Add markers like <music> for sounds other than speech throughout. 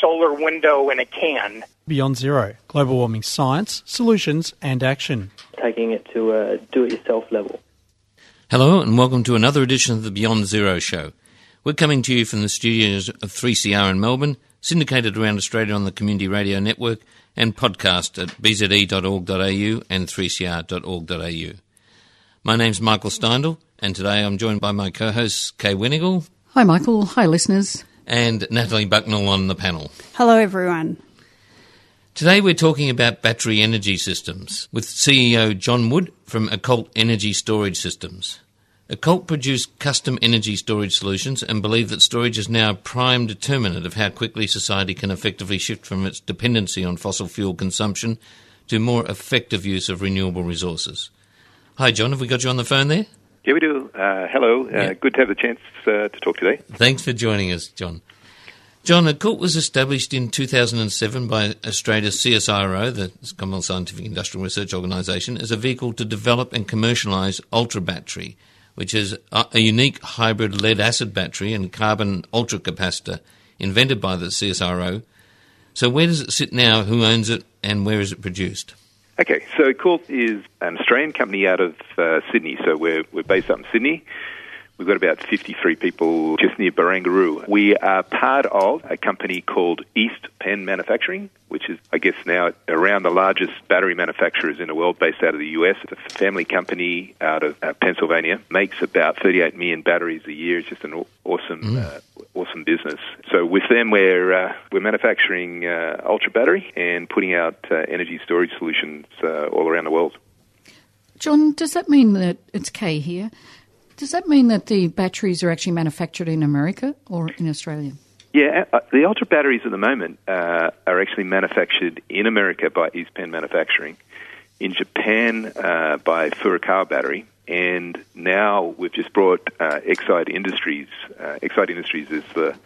Solar window in a can. Beyond Zero Global Warming Science, Solutions and Action. Taking it to a do it yourself level. Hello, and welcome to another edition of the Beyond Zero Show. We're coming to you from the studios of 3CR in Melbourne, syndicated around Australia on the Community Radio Network, and podcast at bze.org.au and 3cr.org.au. My name's Michael Steindl, and today I'm joined by my co host, Kay Wenigal. Hi, Michael. Hi, listeners. And Natalie Bucknell on the panel. Hello, everyone. Today we're talking about battery energy systems with CEO John Wood from Ecoult Energy Storage Systems. Ecoult produce custom energy storage solutions and believe that storage is now a prime determinant of how quickly society can effectively shift from its dependency on fossil fuel consumption to more effective use of renewable resources. Hi, John. Have we got you on the phone there? Yeah, we do. Uh, hello. Uh, yeah. Good to have the chance uh, to talk today. Thanks for joining us, John. John, Ecoult was established in 2007 by Australia's CSIRO, the Commonwealth Scientific Industrial Research Organisation, as a vehicle to develop and commercialise Ultra Battery, which is a unique hybrid lead acid battery and carbon ultra capacitor invented by the CSIRO. So, where does it sit now? Who owns it? And where is it produced? Okay, so Ecoult is an Australian company out of uh, Sydney. So, we're, we're based up in Sydney. We've got about 53 people just near Barangaroo. We are part of a company called East Penn Manufacturing, which is, I guess, now around the largest battery manufacturers in the world based out of the US. It's a family company out of uh, Pennsylvania, makes about 38 million batteries a year. It's just an awesome, mm. uh, awesome business. So with them, we're, uh, we're manufacturing uh, Ultra Battery and putting out uh, energy storage solutions uh, all around the world. John, does that mean that it's Kay here? Does that mean that the batteries are actually manufactured in America or in Australia? Yeah, uh, the Ultra batteries at the moment uh, are actually manufactured in America by East Penn Manufacturing, in Japan uh, by Furukawa Battery, and now we've just brought uh, Exide Industries. Uh, Exide Industries is the,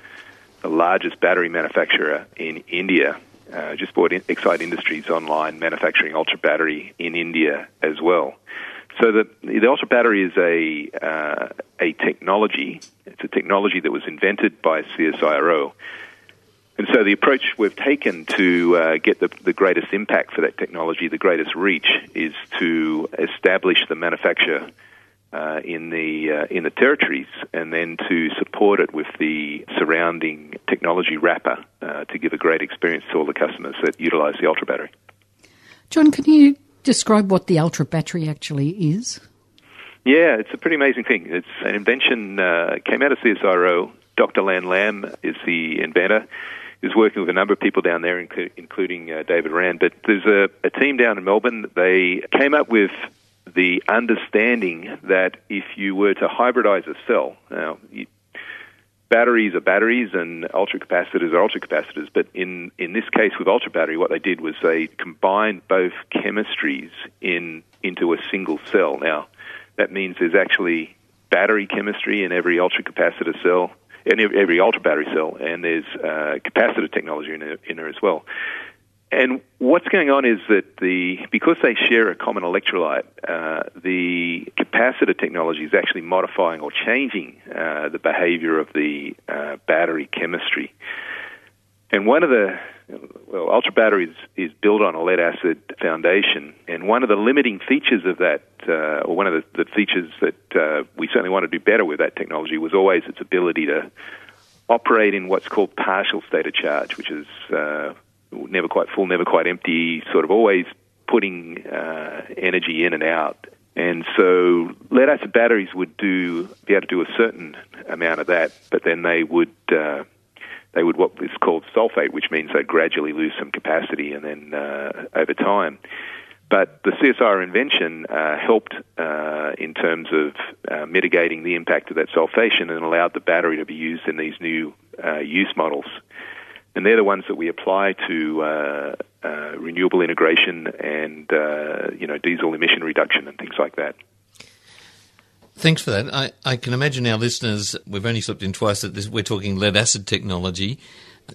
the largest battery manufacturer in India. Uh, just bought Exide Industries online manufacturing Ultra battery in India as well. So the the Ultra battery is a uh, a technology. It's a technology that was invented by CSIRO, and so the approach we've taken to uh, get the, the greatest impact for that technology, the greatest reach, is to establish the manufacture uh, in the uh, in the territories, and then to support it with the surrounding technology wrapper uh, to give a great experience to all the customers that utilise the Ultra battery. John, can you describe what the Ultra battery actually is? Yeah, it's a pretty amazing thing. It's an invention, uh, came out of CSIRO. Dr. Lan Lam is the inventor. He's working with a number of people down there, including uh, David Rand. But there's a, a team down in Melbourne. That they came up with the understanding that if you were to hybridize a cell, now you, batteries are batteries and ultra capacitors are ultra capacitors. But in, in this case with ultra battery, what they did was they combined both chemistries in into a single cell. Now, that means there's actually battery chemistry in every ultra capacitor cell, in every ultra battery cell, and there's uh, capacitor technology in, in there as well. And what's going on is that the because they share a common electrolyte, uh, the capacitor technology is actually modifying or changing uh, the behavior of the uh, battery chemistry. And one of the well, ultra batteries is, built on a lead acid foundation, and one of the limiting features of that, uh, or one of the, the features that uh, we certainly want to do better with that technology, was always its ability to operate in what's called partial state of charge, which is uh, never quite full, never quite empty, sort of always putting uh, energy in and out. And so lead acid batteries would do be able to do a certain amount of that, but then they would uh, they would what is called sulfate, which means they gradually lose some capacity and then uh, over time. But the CSIRO invention uh, helped uh, in terms of uh, mitigating the impact of that sulfation and allowed the battery to be used in these new uh, use models and they're the ones that we apply to uh, uh, renewable integration and uh, you know diesel emission reduction and things like that. Thanks for that. I, I can imagine our listeners, we've only slipped in twice that this, we're talking lead acid technology,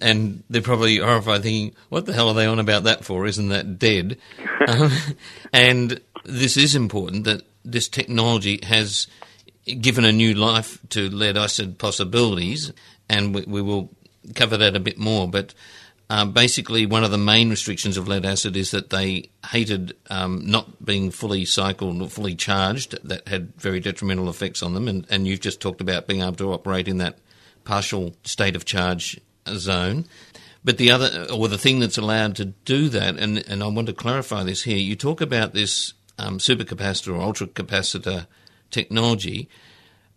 and they're probably horrified thinking, what the hell are they on about that for? Isn't that dead? <laughs> um, and this is important that this technology has given a new life to lead acid possibilities, and we, we will cover that a bit more. But uh, basically, one of the main restrictions of lead acid is that they hated um, not being fully cycled or fully charged. That had very detrimental effects on them. And, and you've just talked about being able to operate in that partial state of charge zone. But the other, or the thing that's allowed to do that, and, and I want to clarify this here, you talk about this um, supercapacitor or ultracapacitor technology.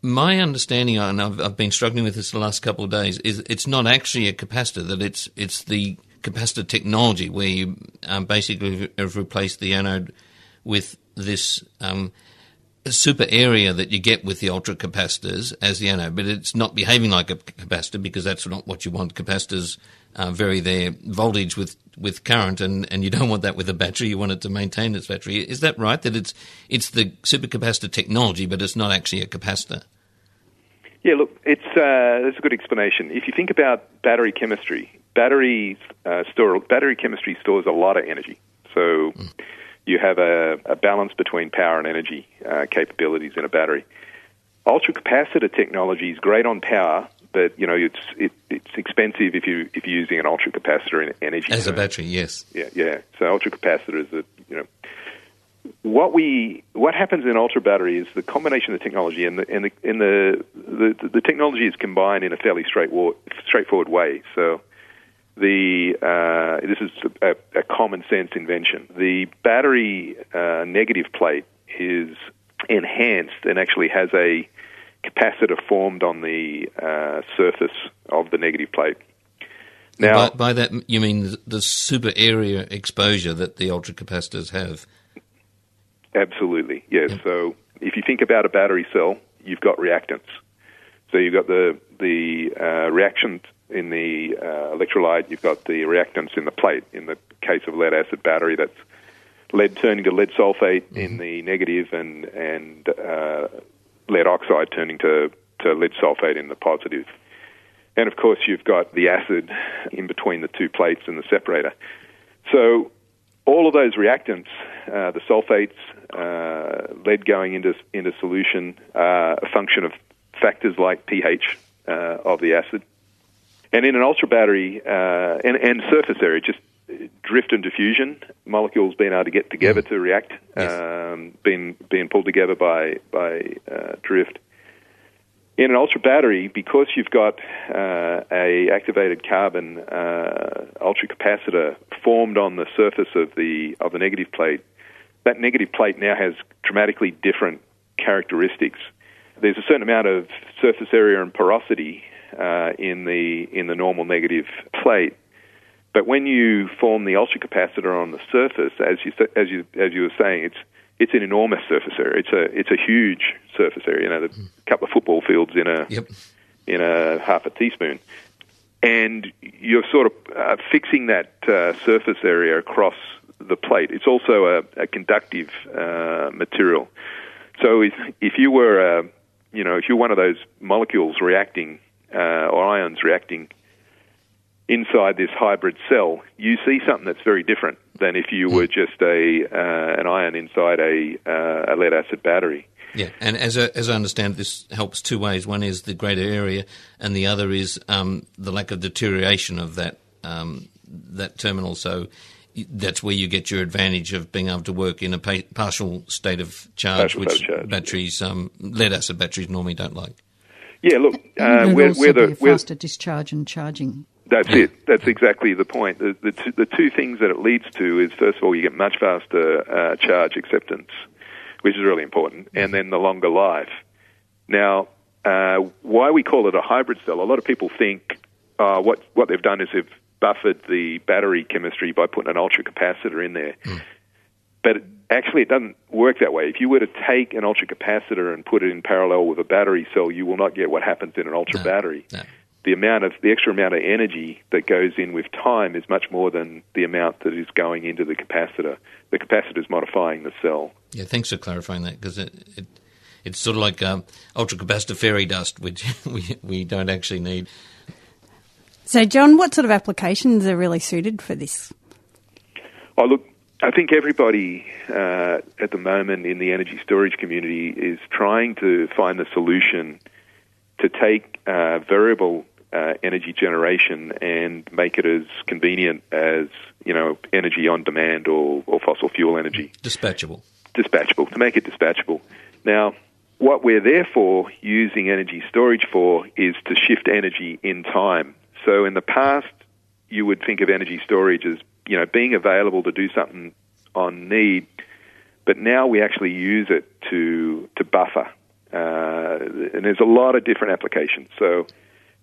My understanding, and I've, I've been struggling with this the last couple of days, is it's not actually a capacitor. That it's it's the capacitor technology where you um, basically have replaced the anode with this um, super area that you get with the ultra capacitors as the anode, but it's not behaving like a capacitor because that's not what you want. Capacitors uh, vary their voltage with, with current, and, and you don't want that with a battery. You want it to maintain its battery. Is that right? That it's it's the supercapacitor technology, but it's not actually a capacitor. Yeah, look, it's uh, that's a good explanation. If you think about battery chemistry, batteries uh, store battery chemistry stores a lot of energy. So mm. you have a, a, balance between power and energy uh, capabilities in a battery. Ultracapacitor technology is great on power, but you know it's it, it's expensive if you if you're using an ultracapacitor in energy as a battery. Yes. Yeah, yeah. So ultracapacitor is a you know what we what happens in ultra battery is the combination of the technology and the and the and the, the, the technology is combined in a fairly straightforward straightforward way. So the uh, this is a, a, common sense invention. The battery uh, negative plate is enhanced and actually has a capacitor formed on the uh, surface of the negative plate. Now, by, by, that you mean the super area exposure that the ultracapacitors have. Absolutely, yes. So if you think about a battery cell, you've got reactants. So you've got the the uh, reaction in the uh, electrolyte, you've got the reactants in the plate. In the case of lead acid battery, that's lead turning to lead sulfate mm-hmm. in the negative, and and uh, lead oxide turning to to lead sulfate in the positive. And of course, you've got the acid in between the two plates and the separator. So all of those reactants, uh, the sulfates, uh, lead going into into solution, uh, a function of factors like pH uh, of the acid, and in an ultra battery uh, and, and surface area, just drift and diffusion, molecules being able to get together mm. to react, yes. um, being being pulled together by by uh, drift. In an ultra battery, because you've got uh, a activated carbon uh, ultracapacitor formed on the surface of the of the negative plate, that negative plate now has dramatically different characteristics. There's a certain amount of surface area and porosity uh, in the in the normal negative plate, but when you form the ultra capacitor on the surface, as you as you as you were saying, it's it's an enormous surface area. It's a it's a huge surface area. You know, a couple of football fields in a yep. in a half a teaspoon, and you're sort of uh, fixing that uh, surface area across the plate. It's also a, a conductive uh, material. So if if you were uh, you know if you're one of those molecules reacting uh, or ions reacting inside this hybrid cell, you see something that's very different than if you were just a uh, an ion inside a, uh, a lead acid battery. Yeah, and as I, as I understand, this helps two ways. One is the greater area, and the other is um, the lack of deterioration of that um, that terminal. So that's where you get your advantage of being able to work in a pa- partial state of charge, partial which charge. batteries, um, lead acid batteries, normally don't like. Yeah, look, uh, we're, we're the faster discharge and charging. That's it. That's exactly the point. The, the, two, the two things that it leads to is, first of all, you get much faster uh, charge acceptance, which is really important, and then the longer life. Now, uh, why we call it a hybrid cell, a lot of people think uh, what, what they've done is they've buffered the battery chemistry by putting an ultracapacitor in there. Mm. But actually, it doesn't work that way. If you were to take an ultracapacitor and put it in parallel with a battery cell, you will not get what happens in an ultra no, battery. No the amount of the extra amount of energy that goes in with time is much more than the amount that is going into the capacitor. The capacitor is modifying the cell. Yeah, thanks for clarifying that because it, it It's sort of like um, ultracapacitor fairy dust, which <laughs> we, we don't actually need. So, John, what sort of applications are really suited for this? Oh, look, I think everybody uh, at the moment in the energy storage community is trying to find a solution to take uh, variable uh, energy generation and make it as convenient as you know energy on demand or, or fossil fuel energy. Dispatchable. Dispatchable to make it dispatchable. Now, what we're therefore using energy storage for is to shift energy in time. So in the past, you would think of energy storage as you know being available to do something on need, but now we actually use it to to buffer, uh, and there's a lot of different applications. So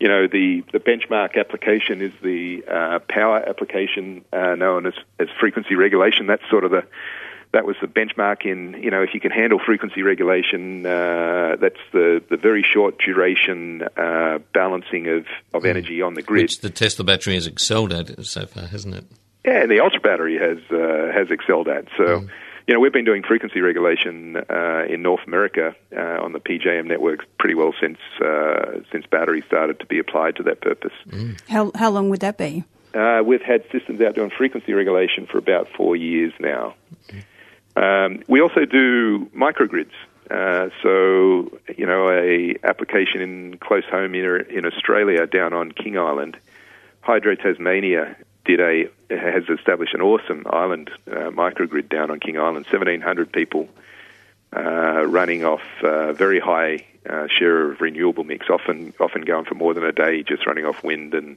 you know, the, the benchmark application is the uh, power application uh, known as, as frequency regulation. That's sort of the that was the benchmark in you know if you can handle frequency regulation, uh, that's the the very short duration uh, balancing of, of energy on the grid. Which the Tesla battery has excelled at so far, hasn't it? Yeah, and the Ultra battery has uh, has excelled at so. Mm you know, we've been doing frequency regulation uh, in North America uh, on the PJM network pretty well since uh, since batteries started to be applied to that purpose. Mm. How how long would that be? Uh, we've had systems out doing frequency regulation for about four years now. Um, we also do microgrids. Uh, so, you know, a application in close home in, in Australia down on King Island, Hydro Tasmania did a has established an awesome island uh, microgrid down on King Island, 1,700 people uh, running off uh, very high uh, share of renewable mix, often often going for more than a day, just running off wind and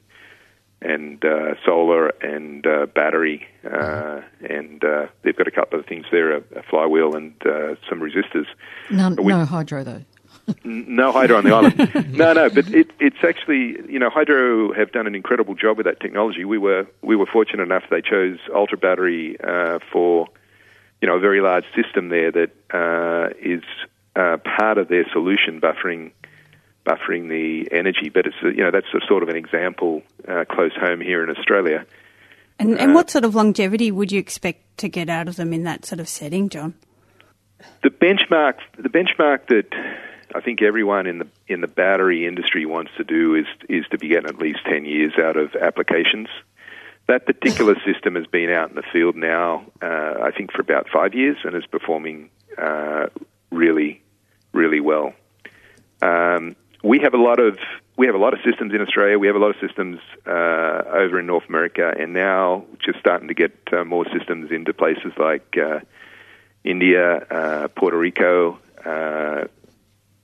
and uh, solar and uh, battery, and they've got a couple of things there: a, a flywheel and some resistors. No, we, no hydro though <laughs> no hydro on the island. no, no, but it, it's actually you know hydro have done an incredible job with that technology. We were we were fortunate enough they chose ultra battery uh, for you know a very large system there that uh, is uh, part of their solution buffering buffering the energy. But it's you know that's a sort of an example uh, close home here in Australia. And, and what sort of longevity would you expect to get out of them in that sort of setting, John? The benchmark, the benchmark that I think everyone in the in the battery industry wants to do is is to be getting at least ten years out of applications. That particular <laughs> system has been out in the field now, uh, I think, for about five years, and is performing uh, really, really well. Um, we have a lot of we have a lot of systems in Australia. We have a lot of systems uh, over in North America, and now just starting to get uh, more systems into places like uh, India, uh, Puerto Rico, uh,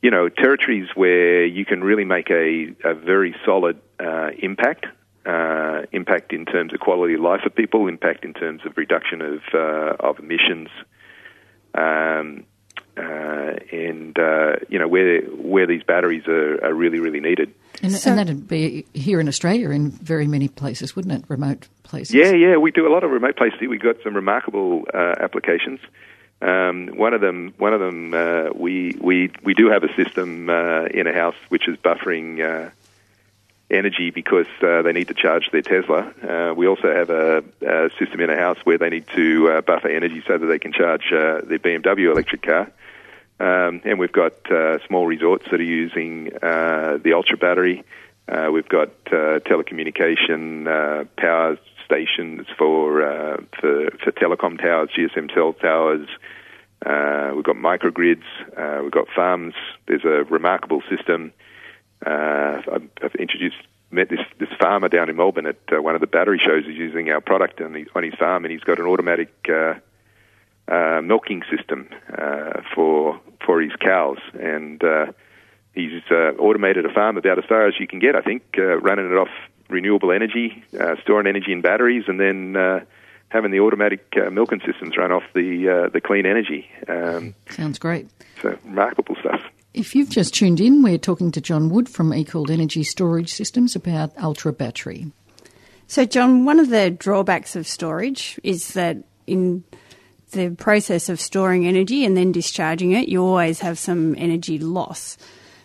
you know, territories where you can really make a, a very solid uh, impact. Uh, impact in terms of quality of life of people, impact in terms of reduction of uh, of emissions, um, uh, and uh, you know where where these batteries are, are really really needed. And, so, and, that'd be here in Australia in very many places, wouldn't it? Remote places. Yeah, yeah, we do a lot of remote places. We've got some remarkable uh, applications. Um, one of them, one of them, uh, we we we do have a system uh, in a house which is buffering uh, energy because uh, they need to charge their Tesla. Uh, we also have a, a, system in a house where they need to uh, buffer energy so that they can charge their BMW electric car. Um, and we've got small resorts that are using the Ultra battery. we've got telecommunication power stations for uh, for for telecom towers, GSM cell towers. Uh, we've got microgrids. Uh, we've got farms. There's a remarkable system. Uh, I've, I've, introduced met this this farmer down in Melbourne at uh, one of the battery shows. He's using our product on, on his farm, and he's got an automatic uh, milking system for for his cows and he's automated a farm about as far as you can get, I think, running it off renewable energy, uh, storing energy in batteries, and then uh, having the automatic uh, milking systems run off the uh, the clean energy. Um, Sounds great. So remarkable stuff. If you've just tuned in, we're talking to John Wood from Ecoult Energy Storage Systems about Ultra Battery. So, John, one of the drawbacks of storage is that in the process of storing energy and then discharging it, you always have some energy loss.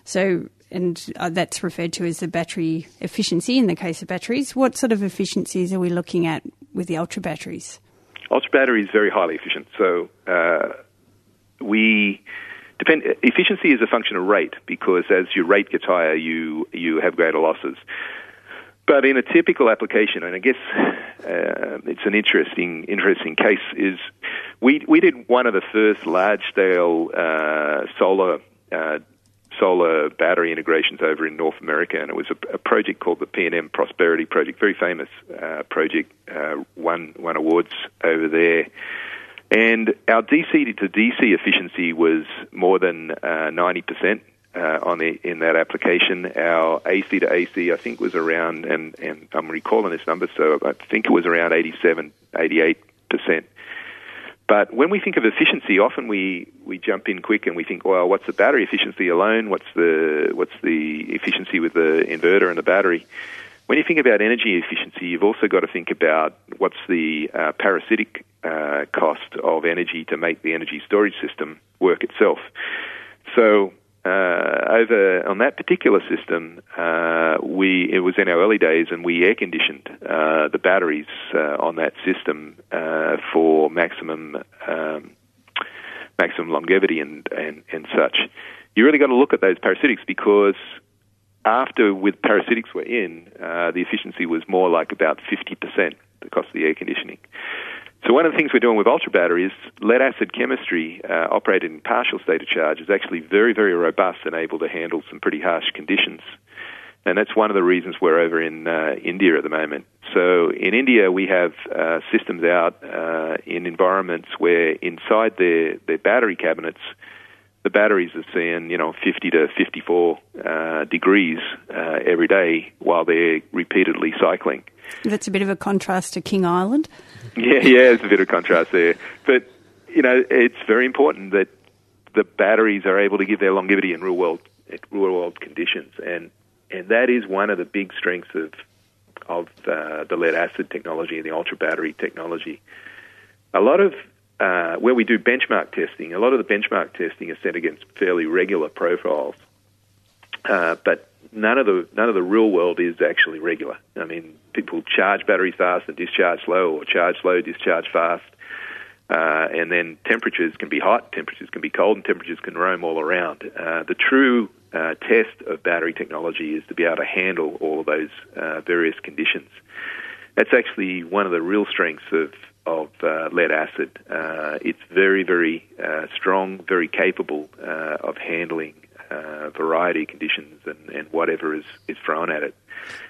So, and uh, that's referred to as the battery efficiency in the case of batteries. What sort of efficiencies are we looking at with the ultra batteries? Ultra battery is very highly efficient. So, uh, we Depend, efficiency is a function of rate because as your rate gets higher, you you have greater losses. But in a typical application, and I guess uh, it's an interesting interesting case, is we we did one of the first large scale uh, solar uh, solar battery integrations over in North America, and it was a, a project called the PNM Prosperity Project, very famous uh, project, uh, won won awards over there. And our DC to DC efficiency was more than uh, ninety percent uh, on the, in that application. Our AC to AC, I think, was around, and, and I'm recalling this number, so I think it was around 87, 88 percent. But when we think of efficiency, often we, we jump in quick and we think, well, what's the battery efficiency alone? What's the what's the efficiency with the inverter and the battery? When you think about energy efficiency, you've also got to think about what's the uh, parasitic uh, cost of energy to make the energy storage system work itself. So uh, over on that particular system, uh, we it was in our early days, and we air conditioned uh, the batteries uh, on that system uh, for maximum um, maximum longevity and, and and such. You really got to look at those parasitics because after with parasitics were in, uh, the efficiency was more like about fifty percent the cost of the air conditioning. So one of the things we're doing with ultra batteries, lead acid chemistry uh, operated in partial state of charge is actually very, very robust and able to handle some pretty harsh conditions. And that's one of the reasons we're over in uh, India at the moment. So in India, we have uh, systems out uh, in environments where inside their, their battery cabinets, the batteries are seeing, you know, 50 to 54 uh, degrees uh, every day while they're repeatedly cycling. That's a bit of a contrast to King Island. Yeah, <laughs> yeah, there's a bit of contrast there. But, you know, it's very important that the batteries are able to give their longevity in real world real world conditions, and and that is one of the big strengths of of uh, the lead acid technology and the ultra battery technology. A lot of uh, where we do benchmark testing, a lot of the benchmark testing is set against fairly regular profiles, uh, but none of the none of the real world is actually regular. I mean, people charge batteries fast and discharge slow, or charge slow, discharge fast. Uh, and then temperatures can be hot, temperatures can be cold, and temperatures can roam all around. Uh, the true uh, test of battery technology is to be able to handle all of those various conditions. That's actually one of the real strengths of of uh, lead acid. Uh, it's very, very strong, very capable of handling uh, variety conditions and, and whatever is, is thrown at it.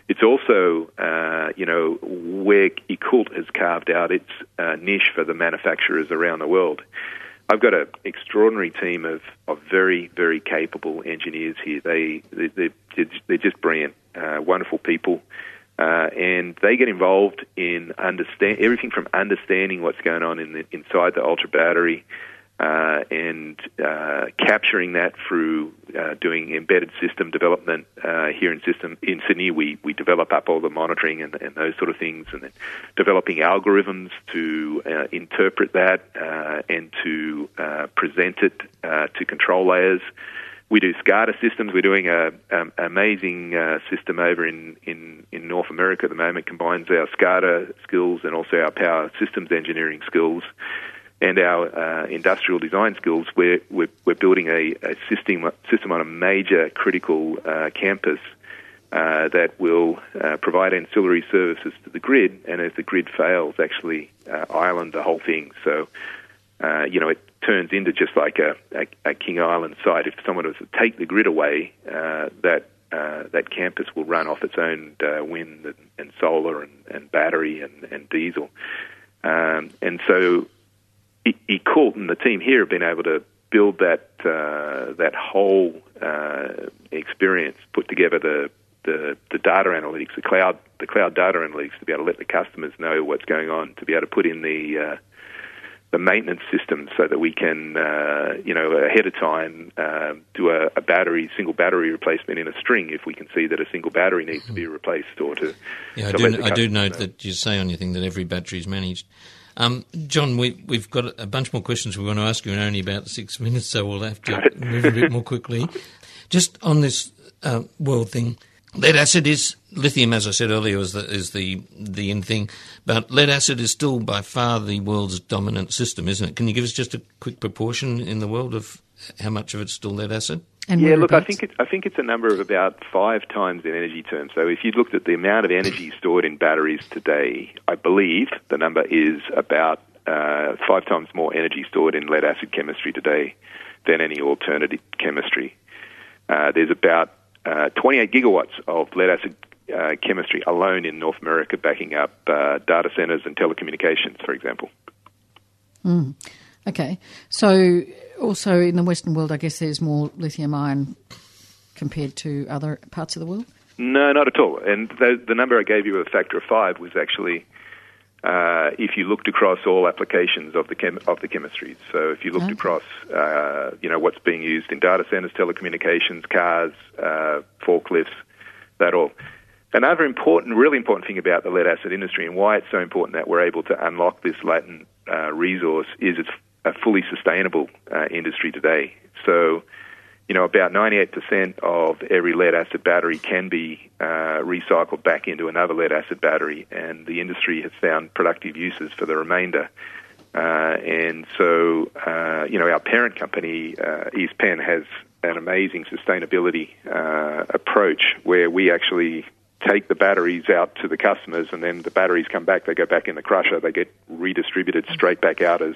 It's also, uh, you know, where Ecoult has carved out its uh, niche for the manufacturers around the world. I've got an extraordinary team of, of very, very capable engineers here. They, they, they're, they're just brilliant, uh, wonderful people. Uh, and they get involved in understand everything from understanding what's going on in the, inside the ultra battery, uh, and uh, capturing that through uh, doing embedded system development uh, here in system in Sydney. We we develop up all the monitoring and, and those sort of things, and then developing algorithms to uh, interpret that uh, and to present it to control layers. We do SCADA systems. We're doing a, um, amazing system over in, in, in North America at the moment. Combines our SCADA skills and also our power systems engineering skills and our uh, industrial design skills, we're, we're, we're building a, a, system, system on a major critical uh, campus uh, that will uh, provide ancillary services to the grid, and if the grid fails, actually uh, island the whole thing. So, uh, you know, it turns into just like a, a, a, King Island site. If someone was to take the grid away, that that campus will run off its own wind and, and solar and, and battery and, and diesel. Um, and so Ecoult and the team here have been able to build that uh, that whole uh, experience, put together the, the the data analytics, the cloud the cloud data analytics to be able to let the customers know what's going on, to be able to put in the uh, the maintenance system so that we can, uh, you know, ahead of time uh, do a, a, battery, single battery replacement in a string if we can see that a single battery needs to be replaced or to. Yeah, I do, I do note know. that you say on your thing that every battery is managed. Um, John, we, have got a bunch more questions we want to ask you in only about six minutes, so we'll have to <laughs> move a bit more quickly. Just on this uh, world thing, lead acid is lithium, as I said earlier, is the is the the in thing, but lead acid is still by far the world's dominant system, isn't it? Can you give us just a quick proportion in the world of how much of it's still lead acid? And yeah, look, I think it, I think it's a number of about five times in energy terms. So if you looked at the amount of energy stored in batteries today, I believe the number is about uh, five times more energy stored in lead acid chemistry today than any alternative chemistry. Uh, there's about uh, 28 gigawatts of lead acid uh, chemistry alone in North America backing up uh, data centers and telecommunications, for example. Mm. Okay. So, also in the Western world, I guess there's more lithium ion compared to other parts of the world? No, not at all. And the, the number I gave you, a factor of five, was actually uh, if you looked across all applications of the chem- of the chemistries. So if you looked Okay. across, uh, you know, what's being used in data centers, telecommunications, cars, uh, forklifts, that all. Another important, really important thing about the lead acid industry and why it's so important that we're able to unlock this latent uh, resource is it's a fully sustainable uh, industry today. So, you know, about 98% of every lead acid battery can be uh, recycled back into another lead acid battery, and the industry has found productive uses for the remainder. Uh, and so, uh, you know, our parent company, uh, East Penn, has an amazing sustainability uh, approach where we actually take the batteries out to the customers, and then the batteries come back. They go back in the crusher. They get redistributed straight back out as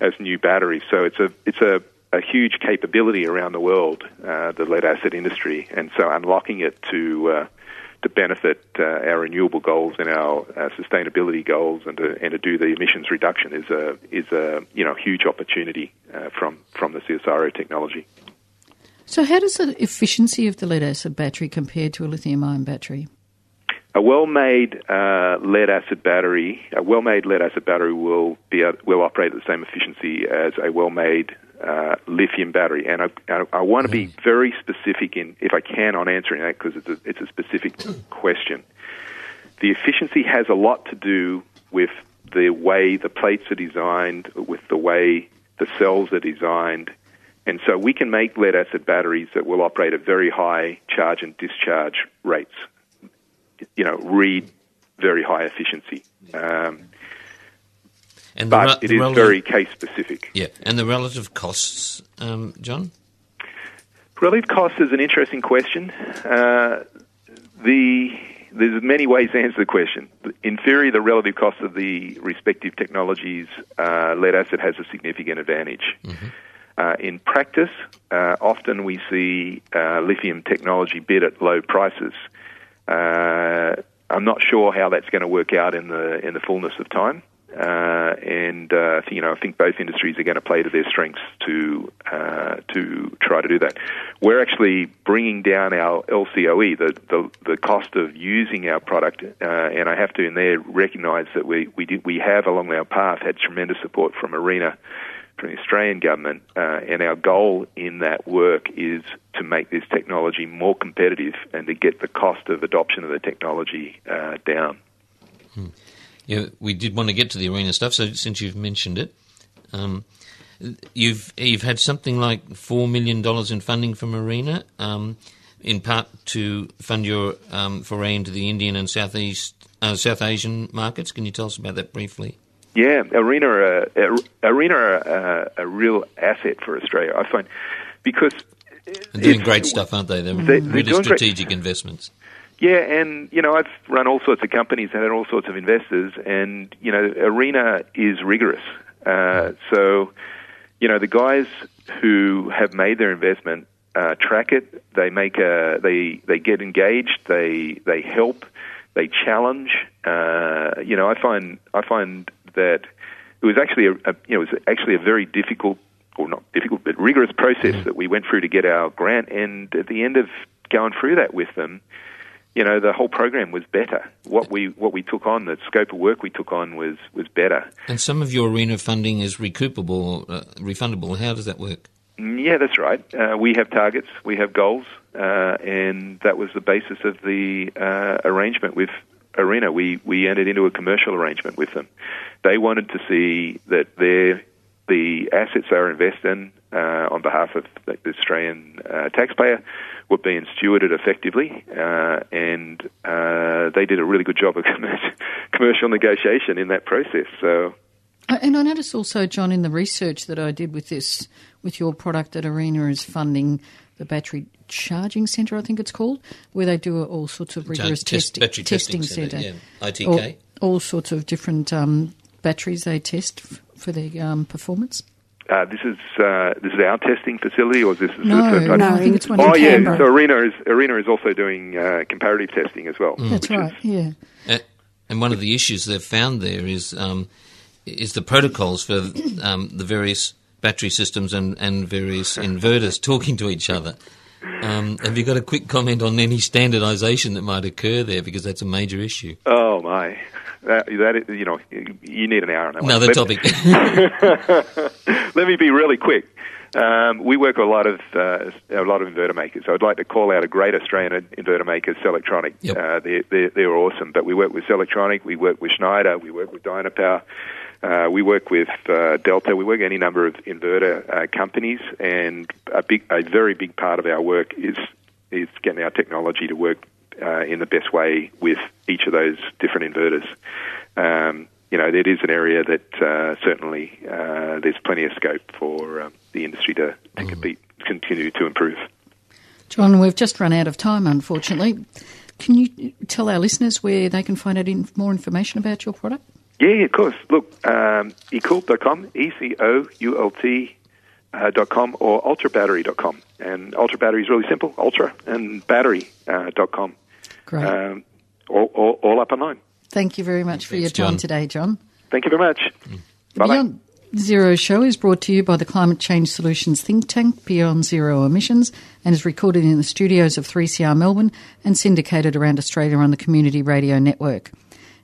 as new batteries. So it's a it's a, a huge capability around the world, uh, the lead acid industry, and so unlocking it to uh, to benefit uh, our renewable goals and our uh, sustainability goals, and to and to do the emissions reduction is a is a you know huge opportunity uh, from from the CSIRO technology. So, how does the efficiency of the lead acid battery compare to a lithium ion battery? A well-made uh, lead acid battery, a well-made lead acid battery will be will operate at the same efficiency as a well-made uh, lithium battery. And I, I, I want to be very specific in, if I can, on answering that because it's a, it's a specific <clears throat> question. The efficiency has a lot to do with the way the plates are designed, with the way the cells are designed. And so we can make lead acid batteries that will operate at very high charge and discharge rates you know, read very high efficiency. Um, And but re- it is relative- very case specific. Yeah, and the relative costs, um, John? Relative cost is an interesting question. Uh, the there's many ways to answer the question. In theory, the relative cost of the respective technologies, uh, lead acid has a significant advantage. Uh, in practice, uh, often we see uh, lithium technology bid at low prices. Uh, I'm not sure how that's going to work out in the in the fullness of time. Uh, and uh, you know, I think both industries are going to play to their strengths to uh, to try to do that. We're actually bringing down our LCOE, the the, the cost of using our product, uh, and I have to in there recognise that we we did, we have along our path had tremendous support from ARENA, from the Australian government, uh, and our goal in that work is to make this technology more competitive and to get the cost of adoption of the technology uh, down. Yeah, we did want to get to the arena stuff. So since you've mentioned it, um, you've you've had something like four million dollars in funding from Arena, um, in part to fund your um, foray into the Indian and Southeast uh, South Asian markets. Can you tell us about that briefly? Yeah, Arena are a, Arena are a, a real asset for Australia. I find because They're doing great stuff, aren't they? They're They- really doing great- strategic investments. Yeah, and you know I've run all sorts of companies and had all sorts of investors, and you know Arena is rigorous. Uh, so, you know the guys who have made their investment uh, track it. They make a they they get engaged. They they help. They challenge. Uh, you know I find I find that it was actually a, a you know it was actually a very difficult or not difficult but rigorous process that we went through to get our grant. And at the end of going through that with them you know the whole program was better. What we what we took on, the scope of work we took on was was better. And some of your arena funding is recoupable, uh, refundable. How does that work? Yeah, that's right. Uh, we have targets, we have goals, uh, and that was the basis of the uh, arrangement with Arena. We we entered into a commercial arrangement with them. They wanted to see that their the assets they were investing uh, on behalf of the Australian uh, taxpayer were being stewarded effectively, uh, and uh, they did a really good job of <laughs> commercial negotiation in that process. So Uh, And I noticed also, John, in the research that I did with this, with your product that Arena is funding the battery charging centre, I think it's called, where they do all sorts of rigorous test- testing, battery testing centre, yeah, ITP. All, all sorts of different um, batteries they test f- for the um, performance. Uh, this is uh, this is our testing facility, or is this? No, is this no, I think it's one Oh in yeah, Canberra. so Arena is Arena is also doing uh, comparative testing as well. That's which right. Yeah. Uh, and one of the issues they've found there is um, is the protocols for um, the various battery systems and, and various inverters <laughs> talking to each other. Um, have you got a quick comment on any standardisation that might occur there? Because that's a major issue. Oh my, that, you know, you need an hour on that. Another Let- topic. <laughs> Let me be really quick. Um, we work with a lot of uh, a lot of inverter makers. I would like to call out a great Australian inverter maker, Selectronic. Yep. Uh, they're, they're, they're awesome. But we work with Selectronic, we work with Schneider, we work with Dynapower, uh, we work with uh, Delta. We work with any number of inverter uh, companies, and a big, a very big part of our work is is getting our technology to work uh, in the best way with each of those different inverters. Um, you know, it is an area that uh, certainly uh, there's plenty of scope for um, the industry to, to compete, continue to improve. John, we've just run out of time, unfortunately. Can you tell our listeners where they can find out in, more information about your product? Yeah, yeah, of course. Look, um, ecoult.com, E-C-O-U-L-T uh, dot com or ultrabattery.com. And Ultra Battery is really simple, ultra and battery.com. Uh, dot com. Great. Um, all, all, all up online. Thank you very much for your time John. today, John. Thank you very much. The Bye-bye. Beyond Zero show is brought to you by the Climate Change Solutions think tank Beyond Zero Emissions and is recorded in the studios of 3CR Melbourne and syndicated around Australia on the Community Radio Network.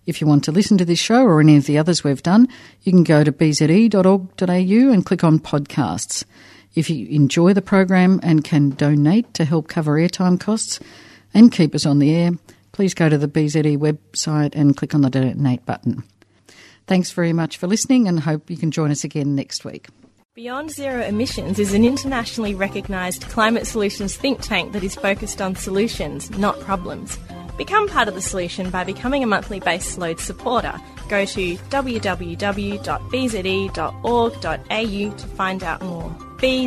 If you want to listen to this show or any of the others we've done, you can go to bze.org.au and click on podcasts. If you enjoy the program and can donate to help cover airtime costs and keep us on the air, please go to the BZE website and click on the donate button. Thanks very much for listening and hope you can join us again next week. Beyond Zero Emissions is an internationally recognised climate solutions think tank that is focused on solutions, not problems. Become part of the solution by becoming a monthly base load supporter. Go to www.bze.org.au to find out more. bze.org.au.